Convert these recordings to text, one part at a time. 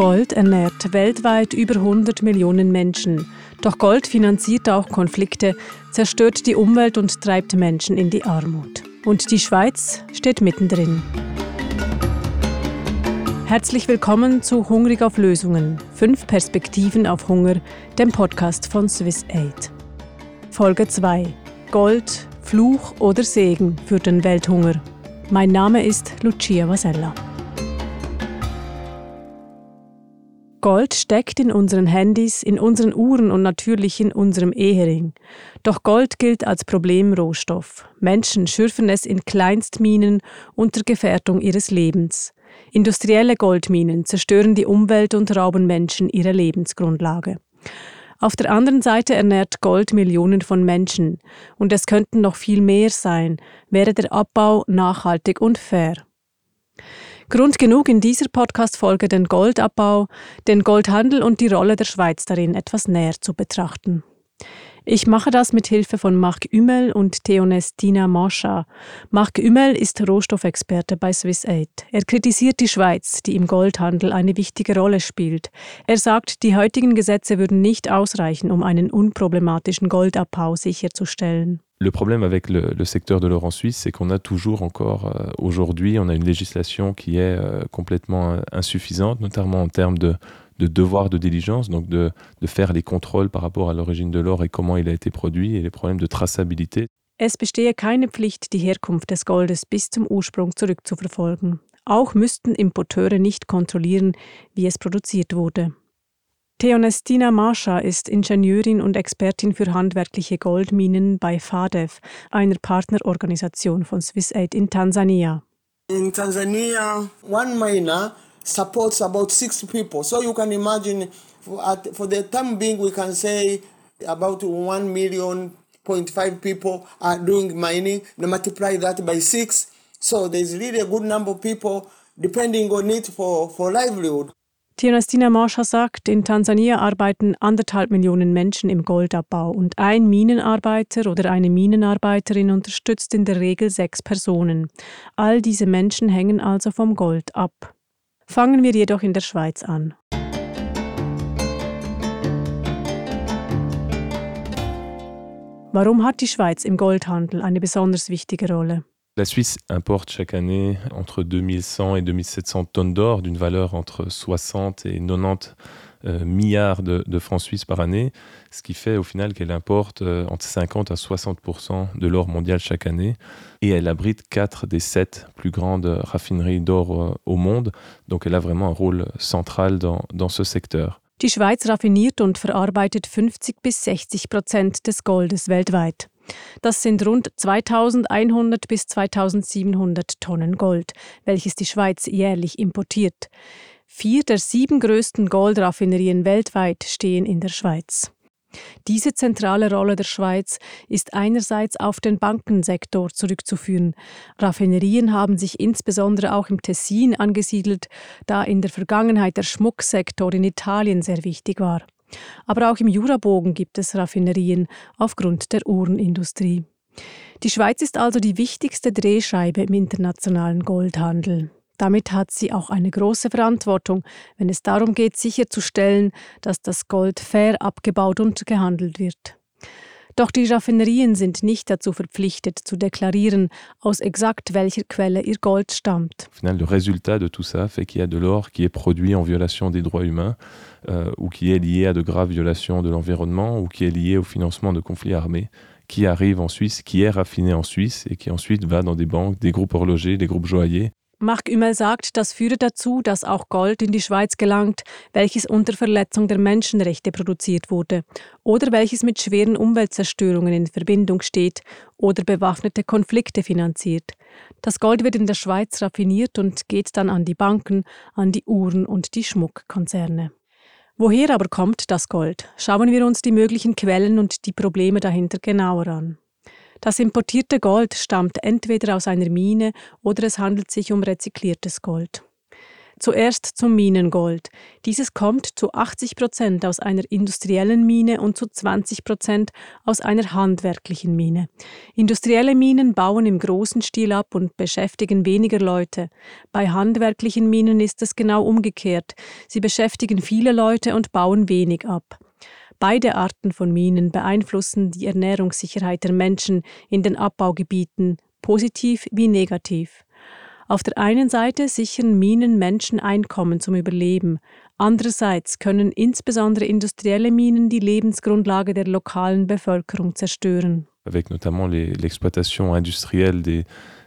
Gold ernährt weltweit über 100 Millionen Menschen. Doch Gold finanziert auch Konflikte, zerstört die Umwelt und treibt Menschen in die Armut. Und die Schweiz steht mittendrin. Herzlich willkommen zu Hungrig auf Lösungen. Fünf Perspektiven auf Hunger, dem Podcast von Swiss Aid. Folge 2. Gold, Fluch oder Segen für den Welthunger. Mein Name ist Lucia Vasella. Gold steckt in unseren Handys, in unseren Uhren und natürlich in unserem Ehering. Doch Gold gilt als Problemrohstoff. Menschen schürfen es in Kleinstminen unter Gefährdung ihres Lebens. Industrielle Goldminen zerstören die Umwelt und rauben Menschen ihre Lebensgrundlage. Auf der anderen Seite ernährt Gold Millionen von Menschen. Und es könnten noch viel mehr sein, wäre der Abbau nachhaltig und fair. Grund genug in dieser Podcast-Folge den Goldabbau, den Goldhandel und die Rolle der Schweiz darin etwas näher zu betrachten. Ich mache das mit Hilfe von Marc Ümmel und Theonestina Moscha. Marc Ümmel ist Rohstoffexperte bei Swiss Aid. Er kritisiert die Schweiz, die im Goldhandel eine wichtige Rolle spielt. Er sagt, die heutigen Gesetze würden nicht ausreichen, um einen unproblematischen Goldabbau sicherzustellen. Le problème avec le, le secteur de l'or en Suisse, c'est qu'on a toujours encore, euh, aujourd'hui, on a une législation qui est euh, complètement euh, insuffisante, notamment en termes de, de devoir de diligence, donc de, de faire les contrôles par rapport à l'origine de l'or et comment il a été produit et les problèmes de traçabilité. Es bestehe keine Pflicht, die Herkunft des Goldes bis zum Ursprung zurückzuverfolgen. Auch müssten Importeure nicht kontrollieren, wie es produziert wurde. Theonestina Mascha ist Ingenieurin und Expertin für handwerkliche Goldminen bei FADEV, einer Partnerorganisation von SwissAid in Tansania. In Tansania, one miner supports about 60 people. So you can imagine, for, at, for the time being, we can say about 1 million point five people are doing mining. They multiply that by six. So there's really a good number of people depending on it for, for livelihood. Tionastina Moscha sagt, in Tansania arbeiten anderthalb Millionen Menschen im Goldabbau und ein Minenarbeiter oder eine Minenarbeiterin unterstützt in der Regel sechs Personen. All diese Menschen hängen also vom Gold ab. Fangen wir jedoch in der Schweiz an. Warum hat die Schweiz im Goldhandel eine besonders wichtige Rolle? La Suisse importe chaque année entre 2100 et 2700 tonnes d'or d'une valeur entre 60 et 90 euh, milliards de, francs suisses par année, ce qui fait au final qu'elle importe euh, entre 50 à 60 de l'or mondial chaque année et elle abrite quatre des sept plus grandes raffineries d'or euh, au monde, donc elle a vraiment un rôle central dans, dans ce secteur. Die Schweiz raffiniert und verarbeitet 50 bis 60 Prozent des Goldes weltweit. Das sind rund 2100 bis 2700 Tonnen Gold, welches die Schweiz jährlich importiert. Vier der sieben größten Goldraffinerien weltweit stehen in der Schweiz. Diese zentrale Rolle der Schweiz ist einerseits auf den Bankensektor zurückzuführen. Raffinerien haben sich insbesondere auch im Tessin angesiedelt, da in der Vergangenheit der Schmucksektor in Italien sehr wichtig war. Aber auch im Jurabogen gibt es Raffinerien aufgrund der Uhrenindustrie. Die Schweiz ist also die wichtigste Drehscheibe im internationalen Goldhandel. Damit hat sie auch eine große Verantwortung, wenn es darum geht, sicherzustellen, dass das Gold fair abgebaut und gehandelt wird. Doch die Raffinerien sind nicht dazu verpflichtet, zu deklarieren, aus exakt welcher Quelle ihr Gold stammt. Final, le résultat de tout ça fait qu'il y a de l'or qui est produit en violation des droits humains euh, ou qui est lié à de graves violations de l'environnement ou qui est lié au financement de conflits armés qui arrive en Suisse, qui est raffiné en Suisse et qui ensuite va dans des banques, des groupes horlogers, des groupes joailliers Marc Ümmel sagt, das führe dazu, dass auch Gold in die Schweiz gelangt, welches unter Verletzung der Menschenrechte produziert wurde oder welches mit schweren Umweltzerstörungen in Verbindung steht oder bewaffnete Konflikte finanziert. Das Gold wird in der Schweiz raffiniert und geht dann an die Banken, an die Uhren und die Schmuckkonzerne. Woher aber kommt das Gold? Schauen wir uns die möglichen Quellen und die Probleme dahinter genauer an. Das importierte Gold stammt entweder aus einer Mine oder es handelt sich um rezykliertes Gold. Zuerst zum Minengold. Dieses kommt zu 80 Prozent aus einer industriellen Mine und zu 20 Prozent aus einer handwerklichen Mine. Industrielle Minen bauen im großen Stil ab und beschäftigen weniger Leute. Bei handwerklichen Minen ist es genau umgekehrt. Sie beschäftigen viele Leute und bauen wenig ab. Beide Arten von Minen beeinflussen die Ernährungssicherheit der Menschen in den Abbaugebieten, positiv wie negativ. Auf der einen Seite sichern Minen Menschen Einkommen zum Überleben. Andererseits können insbesondere industrielle Minen die Lebensgrundlage der lokalen Bevölkerung zerstören. Avec notamment l'exploitation industrielle des,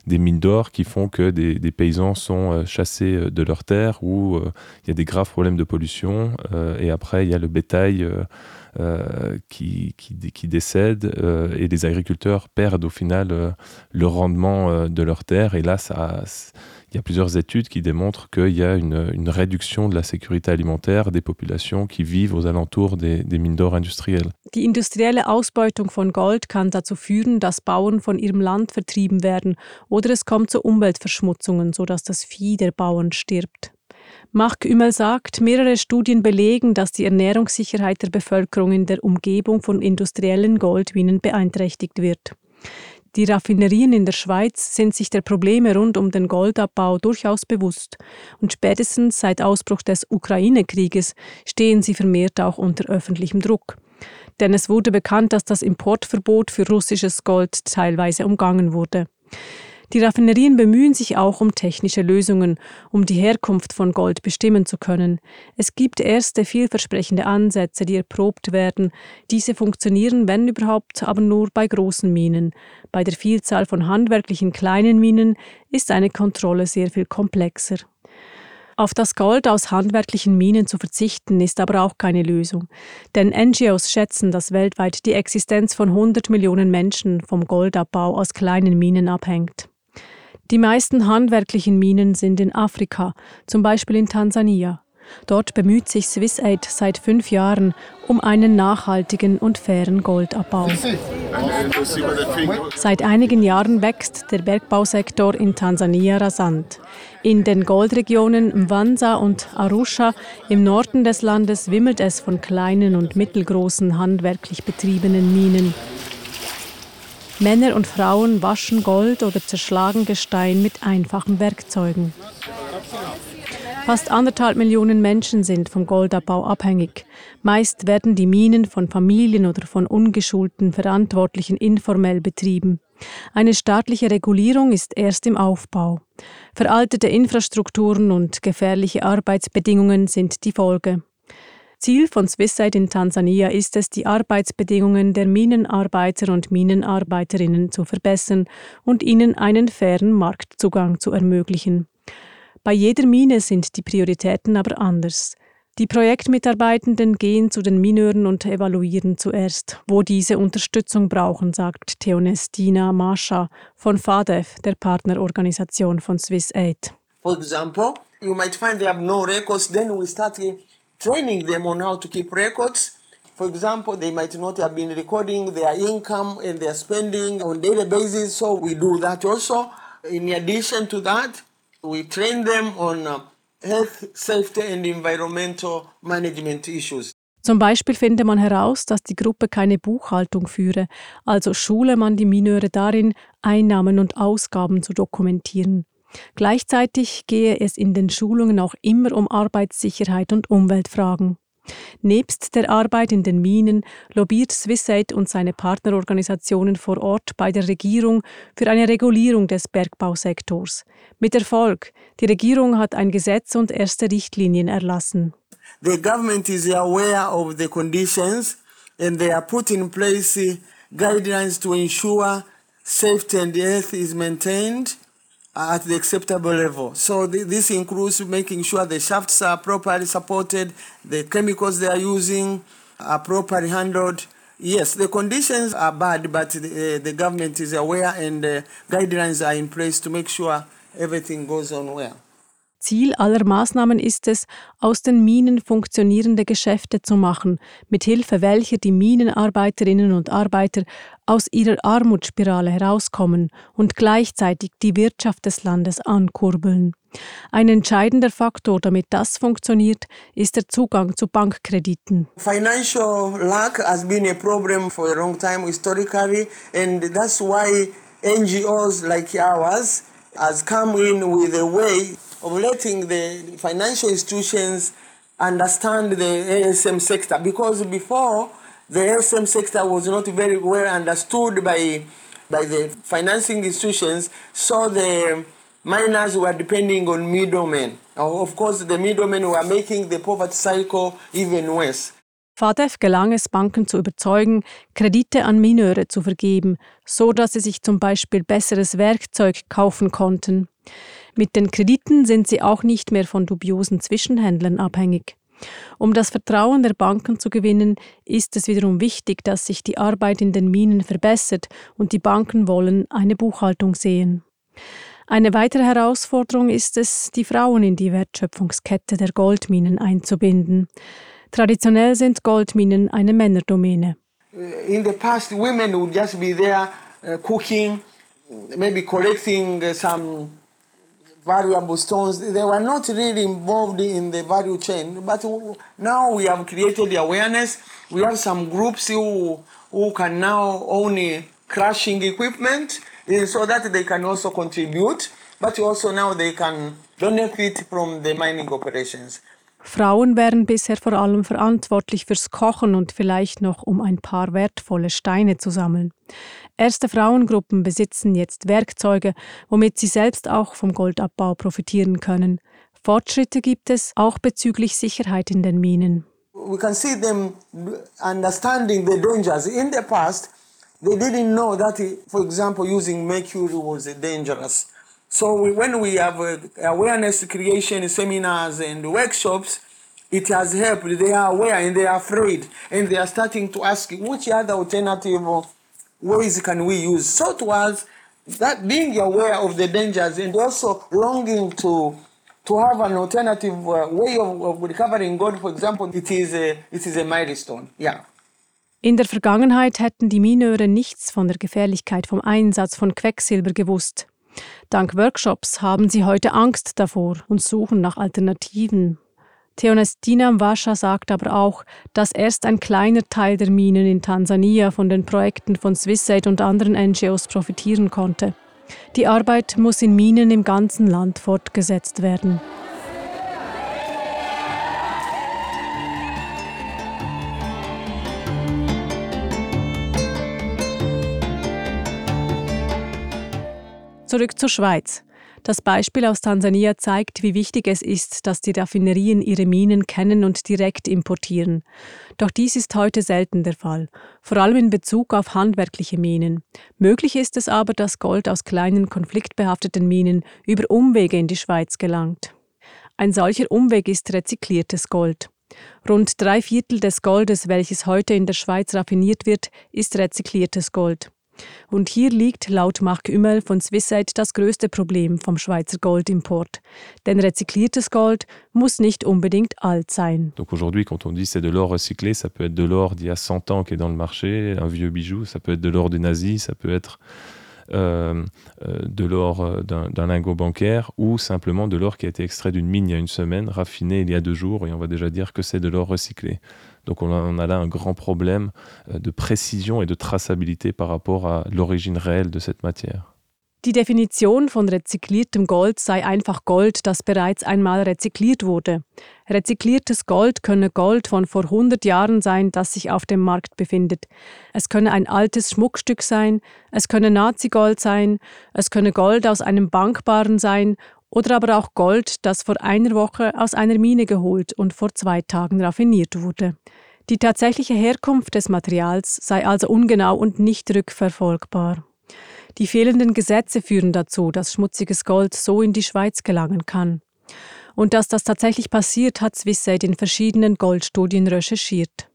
des mines d'or qui font que des, des, paysans sont euh, chassés euh, de leurs terres où euh, il y a des graves problèmes de pollution et après il y a le bétail qui, qui, qui, décèdent et les agriculteurs perdent au final le rendement de leurs terres et là ça il y a plusieurs études qui démontrent qu'il y a une, une, réduction de la sécurité alimentaire des populations qui vivent aux alentours des, des Minen d'or industrielles. Die industrielle Ausbeutung von Gold kann dazu führen, dass Bauern von ihrem Land vertrieben werden oder es kommt zu Umweltverschmutzungen, sodass das Vieh der Bauern stirbt. Marc Ümmel sagt, mehrere Studien belegen, dass die Ernährungssicherheit der Bevölkerung in der Umgebung von industriellen Goldminen beeinträchtigt wird. Die Raffinerien in der Schweiz sind sich der Probleme rund um den Goldabbau durchaus bewusst und spätestens seit Ausbruch des Ukraine-Krieges stehen sie vermehrt auch unter öffentlichem Druck. Denn es wurde bekannt, dass das Importverbot für russisches Gold teilweise umgangen wurde. Die Raffinerien bemühen sich auch um technische Lösungen, um die Herkunft von Gold bestimmen zu können. Es gibt erste vielversprechende Ansätze, die erprobt werden. Diese funktionieren, wenn überhaupt, aber nur bei großen Minen. Bei der Vielzahl von handwerklichen kleinen Minen ist eine Kontrolle sehr viel komplexer. Auf das Gold aus handwerklichen Minen zu verzichten, ist aber auch keine Lösung. Denn NGOs schätzen, dass weltweit die Existenz von 100 Millionen Menschen vom Goldabbau aus kleinen Minen abhängt. Die meisten handwerklichen Minen sind in Afrika, zum Beispiel in Tansania. Dort bemüht sich SwissAid seit fünf Jahren um einen nachhaltigen und fairen Goldabbau. Seit einigen Jahren wächst der Bergbausektor in Tansania rasant. In den Goldregionen Mwanza und Arusha im Norden des Landes wimmelt es von kleinen und mittelgroßen handwerklich betriebenen Minen. Männer und Frauen waschen Gold oder zerschlagen Gestein mit einfachen Werkzeugen. Fast anderthalb Millionen Menschen sind vom Goldabbau abhängig. Meist werden die Minen von Familien oder von ungeschulten Verantwortlichen informell betrieben. Eine staatliche Regulierung ist erst im Aufbau. Veraltete Infrastrukturen und gefährliche Arbeitsbedingungen sind die Folge. Ziel von Swisside in Tansania ist es, die Arbeitsbedingungen der Minenarbeiter und Minenarbeiterinnen zu verbessern und ihnen einen fairen Marktzugang zu ermöglichen. Bei jeder Mine sind die Prioritäten aber anders. Die Projektmitarbeitenden gehen zu den Mineuren und evaluieren zuerst, wo diese Unterstützung brauchen, sagt Theonestina Mascha von FADEF, der Partnerorganisation von SwissAid. For example, you might find they have no records, then we start training them on how to keep records. For example, they might not have been recording their income and their spending on daily basis, so we do that also. In addition to that, we train them on uh, health, safety and environmental management issues. Zum Beispiel finde man heraus, dass die Gruppe keine Buchhaltung führe, also schule man die Mineure darin, Einnahmen und Ausgaben zu dokumentieren. Gleichzeitig gehe es in den Schulungen auch immer um Arbeitssicherheit und Umweltfragen. Nebst der Arbeit in den Minen lobbyiert SwissAid und seine Partnerorganisationen vor Ort bei der Regierung für eine Regulierung des Bergbausektors. Mit Erfolg. Die Regierung hat ein Gesetz und erste Richtlinien erlassen. The government is aware of the conditions and they are put in place guidelines to ensure safety and health is maintained at the acceptable level. So th this includes making sure the shafts are properly supported, the chemicals they are using are properly handled. Yes, the conditions are bad, but the, uh, the government is aware and uh, guidelines are in place to make sure everything goes on well. Ziel aller Maßnahmen ist es, aus den Minen funktionierende Geschäfte zu machen, mit Hilfe welcher die Minenarbeiterinnen und Arbeiter aus ihrer Armutsspirale herauskommen und gleichzeitig die Wirtschaft des Landes ankurbeln. Ein entscheidender Faktor, damit das funktioniert, ist der Zugang zu Bankkrediten. Financial lack has been a problem for a long time historically and that's why NGOs like ours has come in with a way of letting the financial institutions understand the ASM sector. Because before the ASM sector was not very well understood by by the financing institutions so the miners were depending on middlemen. Of course the middlemen were making the poverty cycle even worse. FADEF gelang es, Banken zu überzeugen, Kredite an Mineure zu vergeben, so dass sie sich zum Beispiel besseres Werkzeug kaufen konnten. Mit den Krediten sind sie auch nicht mehr von dubiosen Zwischenhändlern abhängig. Um das Vertrauen der Banken zu gewinnen, ist es wiederum wichtig, dass sich die Arbeit in den Minen verbessert und die Banken wollen eine Buchhaltung sehen. Eine weitere Herausforderung ist es, die Frauen in die Wertschöpfungskette der Goldminen einzubinden. Traditionell sind Goldminen eine Männerdomäne. In the past, women would just be there uh, cooking, maybe collecting uh, some valuable stones. They were not really involved in the value chain. But now we have created the awareness. We have some groups who, who can now own crushing equipment eh, so that they can also contribute. But also now they can benefit from the mining operations. Frauen wären bisher vor allem verantwortlich fürs Kochen und vielleicht noch um ein paar wertvolle Steine zu sammeln. Erste Frauengruppen besitzen jetzt Werkzeuge, womit sie selbst auch vom Goldabbau profitieren können. Fortschritte gibt es auch bezüglich Sicherheit in den Minen. We can see them understanding the dangers. In the past, they didn't know that, for example, using mercury was dangerous. So when we have uh, awareness creation seminars and workshops, it has helped. They are aware and they are afraid, and they are starting to ask which other alternative ways can we use. So it that being aware of the dangers and also longing to to have an alternative uh, way of, of, recovering gold, for example, it is a, it is a milestone. Yeah. In der Vergangenheit hätten die Mineure nichts von der Gefährlichkeit vom Einsatz von Quecksilber gewusst. Dank Workshops haben sie heute Angst davor und suchen nach Alternativen. Theonestina Mvasha sagt aber auch, dass erst ein kleiner Teil der Minen in Tansania von den Projekten von SwissAid und anderen NGOs profitieren konnte. Die Arbeit muss in Minen im ganzen Land fortgesetzt werden. Zurück zur Schweiz. Das Beispiel aus Tansania zeigt, wie wichtig es ist, dass die Raffinerien ihre Minen kennen und direkt importieren. Doch dies ist heute selten der Fall, vor allem in Bezug auf handwerkliche Minen. Möglich ist es aber, dass Gold aus kleinen konfliktbehafteten Minen über Umwege in die Schweiz gelangt. Ein solcher Umweg ist rezykliertes Gold. Rund drei Viertel des Goldes, welches heute in der Schweiz raffiniert wird, ist rezykliertes Gold. Und hier liegt laut Marc Ümmel von Swisside das größte Problem vom Schweizer Goldimport. Denn recycliertes Gold muss nicht unbedingt alt sein. Donc aujourd'hui, quand on dit c'est de l'or recyclé, ça peut être de l'or d'il y a 100 ans qui est dans le marché, un vieux bijou, ça peut être de l'or des nazis, ça peut être euh, euh, de l'or euh, d'un lingot bancaire ou simplement de l'or qui a été extrait d'une mine il y a une semaine, raffiné il y a deux jours, et on va déjà dire que c'est de l'or recyclé. Donc on a, on a, là un grand problème de précision et de traçabilité par rapport à l'origine réelle de cette matière. Die Definition von rezykliertem Gold sei einfach Gold, das bereits einmal rezykliert wurde. Rezykliertes Gold könne Gold von vor 100 Jahren sein, das sich auf dem Markt befindet. Es könne ein altes Schmuckstück sein, es könne Nazi-Gold sein, es könne Gold aus einem Bankbaren sein oder aber auch Gold, das vor einer Woche aus einer Mine geholt und vor zwei Tagen raffiniert wurde. Die tatsächliche Herkunft des Materials sei also ungenau und nicht rückverfolgbar. Die fehlenden Gesetze führen dazu, dass schmutziges Gold so in die Schweiz gelangen kann. Und dass das tatsächlich passiert, hat Swissade in verschiedenen Goldstudien recherchiert.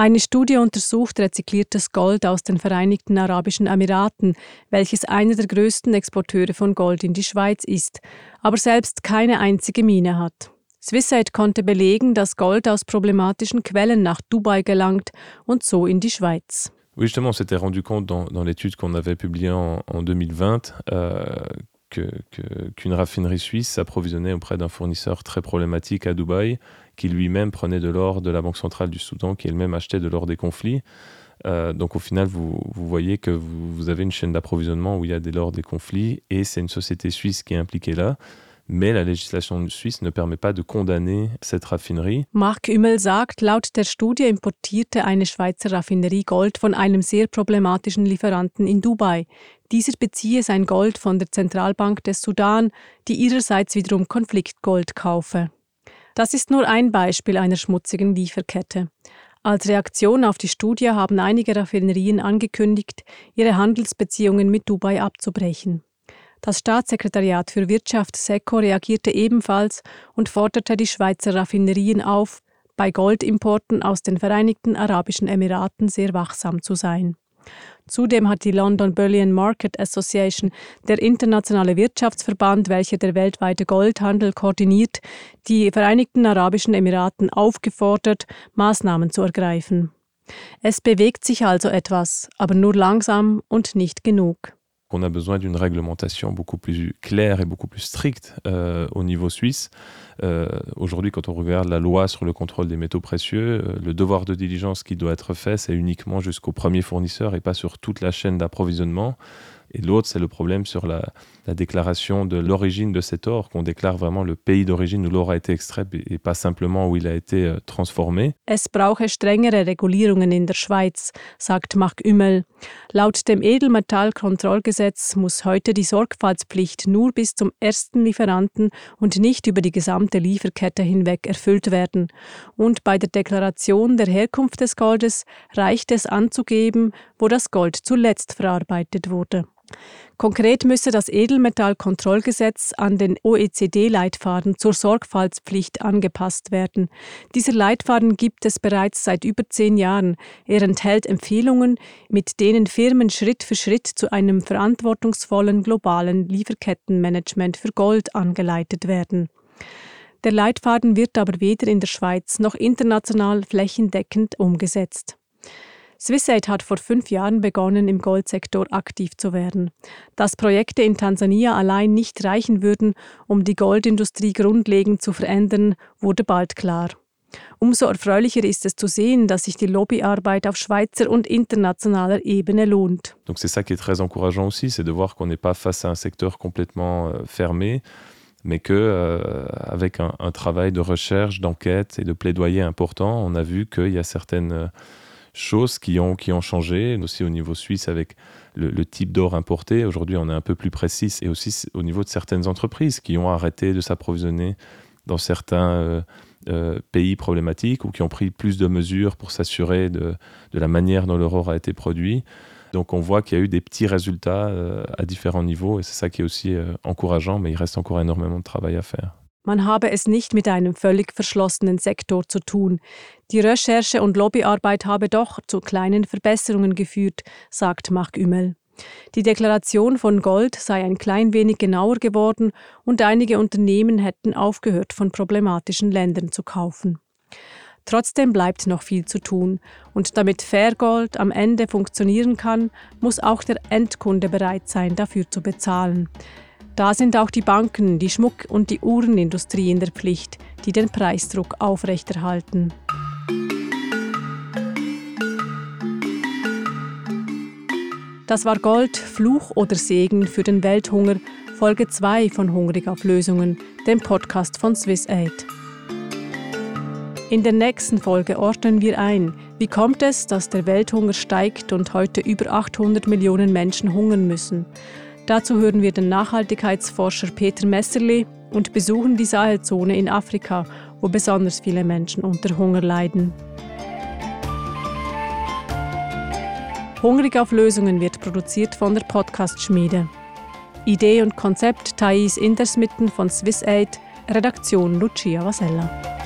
Eine Studie untersucht rezykliertes Gold aus den Vereinigten Arabischen Emiraten, welches einer der größten Exporteure von Gold in die Schweiz ist, aber selbst keine einzige Mine hat. Swissade konnte belegen, dass Gold aus problematischen Quellen nach Dubai gelangt und so in die Schweiz. Oui, justement, on s'était rendu compte dans, dans l'étude qu'on avait publiée en, en 2020 euh, qu'une que, raffinerie suisse s'approvisionnait auprès d'un fournisseur très problématique à Dubaï, qui lui-même prenait de l'or de la Banque centrale du Soudan, qui elle-même achetait de l'or des conflits. Euh, donc au final, vous, vous voyez que vous, vous, avez une chaîne d'approvisionnement où il y a de l'or des conflits, et c'est une société suisse qui est impliquée là. Mais la législation suisse ne permet pas de condamner cette Raffinerie. Mark Ümmel sagt, laut der Studie importierte eine Schweizer Raffinerie Gold von einem sehr problematischen Lieferanten in Dubai. Dieser beziehe sein Gold von der Zentralbank des Sudan, die ihrerseits wiederum Konfliktgold kaufe. Das ist nur ein Beispiel einer schmutzigen Lieferkette. Als Reaktion auf die Studie haben einige Raffinerien angekündigt, ihre Handelsbeziehungen mit Dubai abzubrechen. Das Staatssekretariat für Wirtschaft SECO reagierte ebenfalls und forderte die Schweizer Raffinerien auf, bei Goldimporten aus den Vereinigten Arabischen Emiraten sehr wachsam zu sein. Zudem hat die London Bullion Market Association, der internationale Wirtschaftsverband, welcher der weltweite Goldhandel koordiniert, die Vereinigten Arabischen Emiraten aufgefordert, Maßnahmen zu ergreifen. Es bewegt sich also etwas, aber nur langsam und nicht genug. Qu'on a besoin d'une réglementation beaucoup plus claire et beaucoup plus stricte euh, au niveau suisse. Euh, Aujourd'hui, quand on regarde la loi sur le contrôle des métaux précieux, euh, le devoir de diligence qui doit être fait, c'est uniquement jusqu'au premier fournisseur et pas sur toute la chaîne d'approvisionnement. Et l'autre, c'est le problème sur la, la déclaration de l'origine de cet or, qu'on déclare vraiment le pays d'origine où l'or a été extrait et pas simplement où il a été transformé. Es brauche strengere Regulierungen in der Schweiz, sagt Marc Ümmel. Laut dem Edelmetallkontrollgesetz muss heute die Sorgfaltspflicht nur bis zum ersten Lieferanten und nicht über die gesamte Lieferkette hinweg erfüllt werden. Und bei der Deklaration der Herkunft des Goldes reicht es anzugeben, wo das Gold zuletzt verarbeitet wurde. Konkret müsse das Edelmetallkontrollgesetz an den OECD-Leitfaden zur Sorgfaltspflicht angepasst werden. Dieser Leitfaden gibt es bereits seit über zehn Jahren. Er enthält Empfehlungen, mit denen Firmen Schritt für Schritt zu einem verantwortungsvollen globalen Lieferkettenmanagement für Gold angeleitet werden. Der Leitfaden wird aber weder in der Schweiz noch international flächendeckend umgesetzt. Swissade hat vor fünf Jahren begonnen, im Goldsektor aktiv zu werden. Dass Projekte in Tansania allein nicht reichen würden, um die Goldindustrie grundlegend zu verändern, wurde bald klar. Umso erfreulicher ist es zu sehen, dass sich die Lobbyarbeit auf Schweizer und internationaler Ebene lohnt. Donc c'est ça qui est très encourageant aussi, c'est de voir qu'on n'est pas face à un secteur complètement euh, fermé, mais que euh, avec un, un, travail de recherche, d'enquête et de plaidoyer important, on a vu qu'il y a certaines euh, choses qui ont, qui ont changé, aussi au niveau suisse avec le, le type d'or importé. Aujourd'hui, on est un peu plus précis et aussi au niveau de certaines entreprises qui ont arrêté de s'approvisionner dans certains euh, euh, pays problématiques ou qui ont pris plus de mesures pour s'assurer de, de, la manière dont leur or a été produit. Donc on voit qu'il y a eu des petits résultats euh, à différents niveaux et c'est ça qui est aussi euh, encourageant, mais il reste encore énormément de travail à faire. Man habe es nicht mit einem völlig verschlossenen Sektor zu tun. Die Recherche und Lobbyarbeit habe doch zu kleinen Verbesserungen geführt, sagt Marc Ümmel. Die Deklaration von Gold sei ein klein wenig genauer geworden und einige Unternehmen hätten aufgehört, von problematischen Ländern zu kaufen. Trotzdem bleibt noch viel zu tun und damit Fairgold am Ende funktionieren kann, muss auch der Endkunde bereit sein, dafür zu bezahlen. Da sind auch die Banken, die Schmuck- und die Uhrenindustrie in der Pflicht, die den Preisdruck aufrechterhalten. Das war Gold, Fluch oder Segen für den Welthunger, Folge 2 von Hungrig auf Lösungen, dem Podcast von Swiss Aid. In der nächsten Folge ordnen wir ein, wie kommt es, dass der Welthunger steigt und heute über 800 Millionen Menschen hungern müssen. Dazu hören wir den Nachhaltigkeitsforscher Peter Messerli und besuchen die Sahelzone in Afrika, wo besonders viele Menschen unter Hunger leiden. Hungrig auf Lösungen wird produziert von der Podcast-Schmiede. Idee und Konzept Thais Indersmitten von SwissAid, Redaktion Lucia Vasella.